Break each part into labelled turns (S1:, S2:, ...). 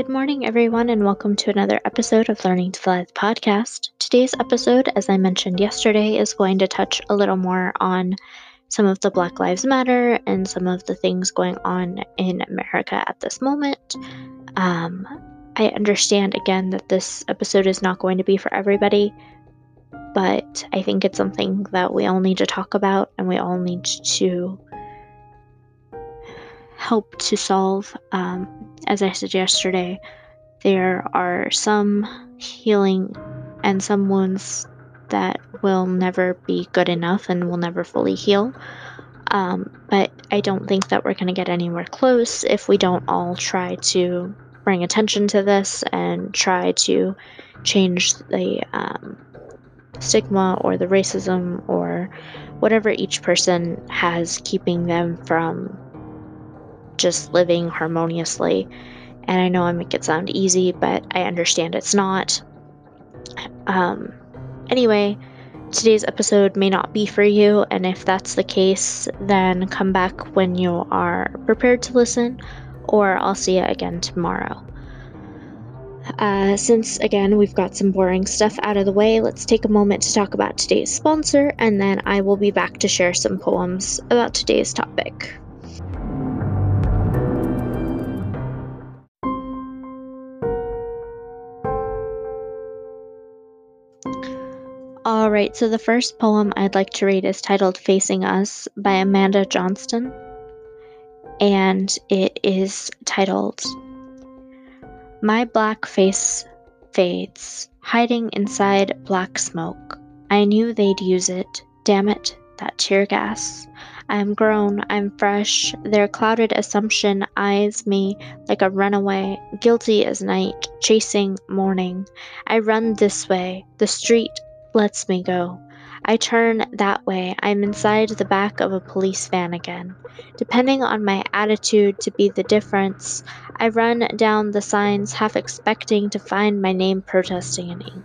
S1: Good morning, everyone, and welcome to another episode of Learning to Fly the podcast. Today's episode, as I mentioned yesterday, is going to touch a little more on some of the Black Lives Matter and some of the things going on in America at this moment. Um, I understand again that this episode is not going to be for everybody, but I think it's something that we all need to talk about and we all need to help to solve. Um, as I said yesterday, there are some healing and some wounds that will never be good enough and will never fully heal. Um, but I don't think that we're going to get anywhere close if we don't all try to bring attention to this and try to change the um, stigma or the racism or whatever each person has keeping them from just living harmoniously. And I know I make it sound easy, but I understand it's not. Um, anyway, today's episode may not be for you, and if that's the case, then come back when you are prepared to listen, or I'll see you again tomorrow. Uh, since, again, we've got some boring stuff out of the way, let's take a moment to talk about today's sponsor, and then I will be back to share some poems about today's topic. Alright, so the first poem I'd like to read is titled Facing Us by Amanda Johnston. And it is titled My Black Face Fades, Hiding Inside Black Smoke. I knew they'd use it. Damn it, that tear gas. I'm grown, I'm fresh. Their clouded assumption eyes me like a runaway, guilty as night, chasing morning. I run this way, the street lets me go. I turn that way. I'm inside the back of a police van again. Depending on my attitude to be the difference, I run down the signs half expecting to find my name protesting in ink.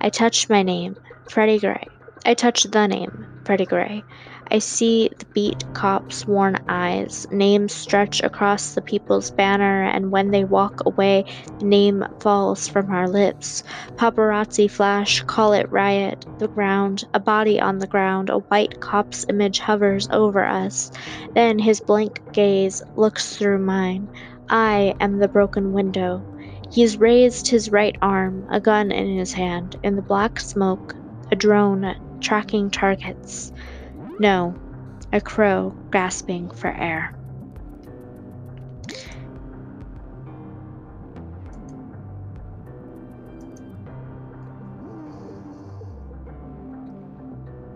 S1: I touch my name, Freddie Gray. I touch the name, Freddie Gray. I see the beat cop's worn eyes, names stretch across the people's banner, and when they walk away, the name falls from our lips. Paparazzi flash, call it riot. The ground, a body on the ground, a white cop's image hovers over us. Then his blank gaze looks through mine. I am the broken window. He's raised his right arm, a gun in his hand. In the black smoke, a drone tracking targets. No, a crow gasping for air.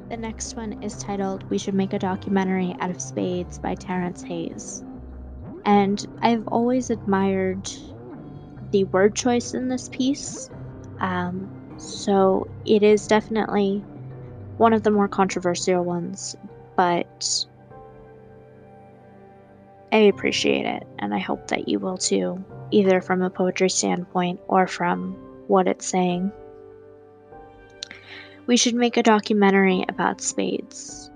S1: The next one is titled We Should Make a Documentary Out of Spades by Terrance Hayes. And I've always admired the word choice in this piece. Um, so it is definitely one of the more controversial ones, but I appreciate it, and I hope that you will too, either from a poetry standpoint or from what it's saying. We should make a documentary about spades.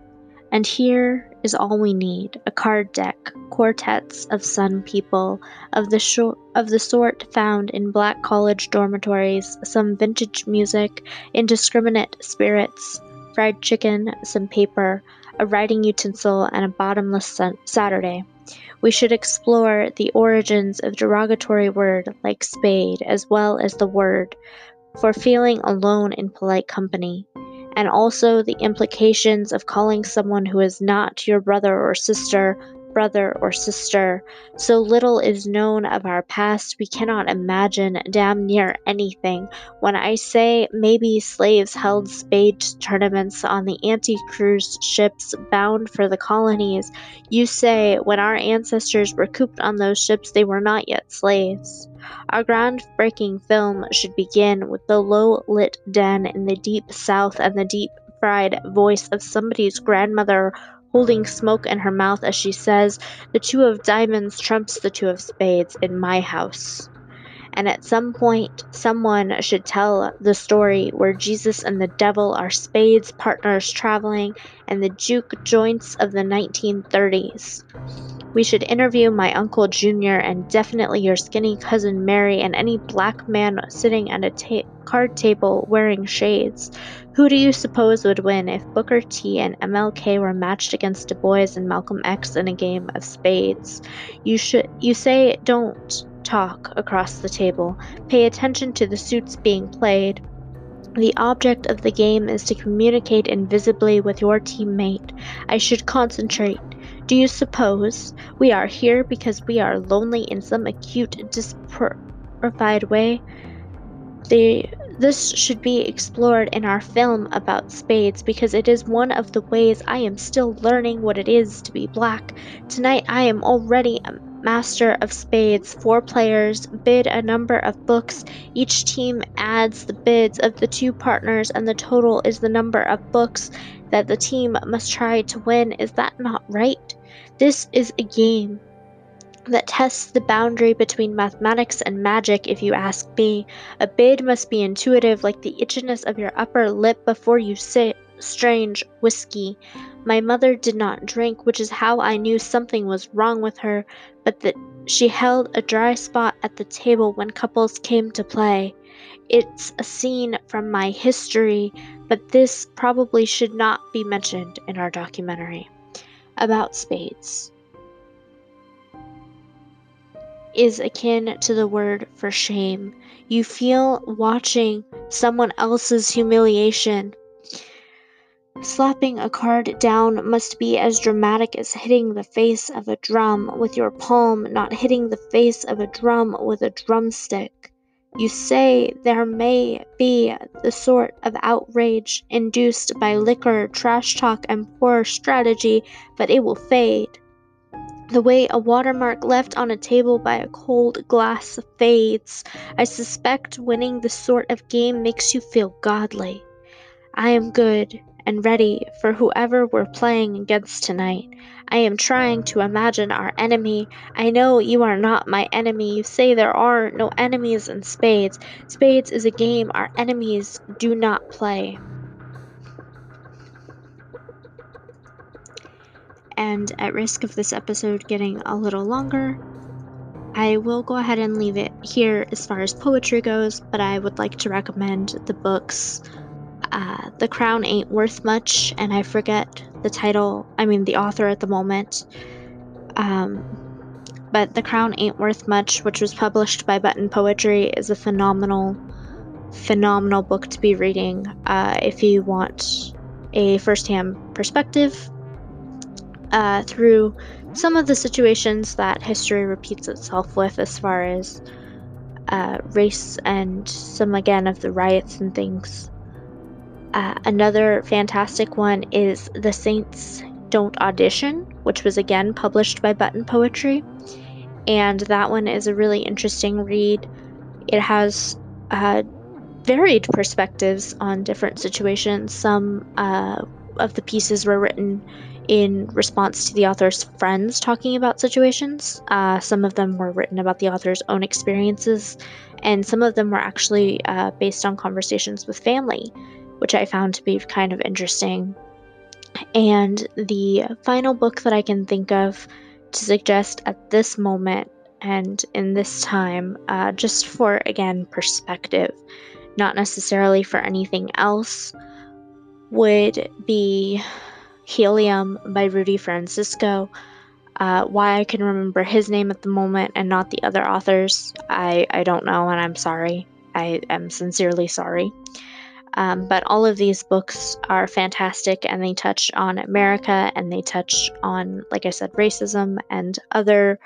S1: And here is all we need a card deck, quartets of sun people, of the, of the sort found in black college dormitories, some vintage music, indiscriminate spirits, fried chicken, some paper, a writing utensil, and a bottomless Saturday. We should explore the origins of derogatory word like spade as well as the word for feeling alone in polite company, and also the implications of calling someone who is not your brother or sister brother or sister. So little is known of our past, we cannot imagine damn near anything. When I say maybe slaves held spade tournaments on the anti cruise ships bound for the colonies, you say when our ancestors were cooped on those ships, they were not yet slaves. Our groundbreaking film should begin with the low lit den in the deep south and the deep fried voice of somebody's grandmother holding smoke in her mouth as she says, The two of diamonds trumps the two of spades in my house. And at some point, someone should tell the story where Jesus and the devil are spades partners traveling and the juke joints of the 1930s. We should interview my Uncle Junior and definitely your skinny cousin Mary and any black man sitting at a ta- card table wearing shades. Who do you suppose would win if Booker T and MLK were matched against Du Bois and Malcolm X in a game of spades? You should you say don't talk across the table. Pay attention to the suits being played. The object of the game is to communicate invisibly with your teammate. I should concentrate. Do you suppose we are here because we are lonely in some acute, disproportionate way? They, this should be explored in our film about spades because it is one of the ways I am still learning what it is to be black. Tonight I am already a master of spades. Four players bid a number of books. Each team adds the bids of the two partners, and the total is the number of books that the team must try to win. Is that not right? This is a game that tests the boundary between mathematics and magic, if you ask me. A bid must be intuitive, like the itchiness of your upper lip before you sit. Strange whiskey. My mother did not drink, which is how I knew something was wrong with her, but that she held a dry spot at the table when couples came to play. It's a scene from my history, but this probably should not be mentioned in our documentary about spades is akin to the word for shame. You feel watching someone else's humiliation. Slapping a card down must be as dramatic as hitting the face of a drum with your palm, not hitting the face of a drum with a drumstick. You say there may be the sort of outrage induced by liquor, trash talk, and poor strategy, but it will fade. The way a watermark left on a table by a cold glass fades. I suspect winning this sort of game makes you feel godly. I am good and ready for whoever we're playing against tonight. I am trying to imagine our enemy. I know you are not my enemy. You say there are no enemies in spades. Spades is a game our enemies do not play. and at risk of this episode getting a little longer, I will go ahead and leave it here as far as poetry goes, but I would like to recommend the books uh, The Crown Ain't Worth Much, and I forget the title, I mean, the author at the moment. Um, but The Crown Ain't Worth Much, which was published by Button Poetry, is a phenomenal, phenomenal book to be reading uh, if you want a first hand perspective uh, through some of the situations that history repeats itself with, as far as uh, race and some, again, of the riots and things. Uh, another fantastic one is The Saints Don't Audition, which was again published by Button Poetry. And that one is a really interesting read. It has uh, varied perspectives on different situations. Some uh, of the pieces were written in response to the author's friends talking about situations. Uh, some of them were written about the author's own experiences, and some of them were actually uh, based on conversations with family, which I found to be kind of interesting. And the final book that I can think of to suggest at this moment and in this time, uh, just for again perspective, not necessarily for anything else, would be Helium by Rudy Francisco. Uh, why I can remember his name at the moment and not the other authors, I, I don't know, and I'm sorry. I am sincerely sorry. Um, but all of these books are fantastic and they touch on America and they touch on, like I said, racism and other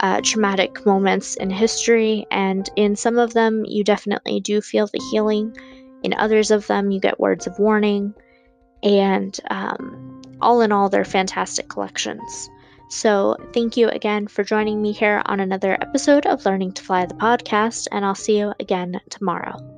S1: uh, traumatic moments in history. And in some of them, you definitely do feel the healing. In others of them, you get words of warning. And um, all in all, they're fantastic collections. So, thank you again for joining me here on another episode of Learning to Fly the podcast, and I'll see you again tomorrow.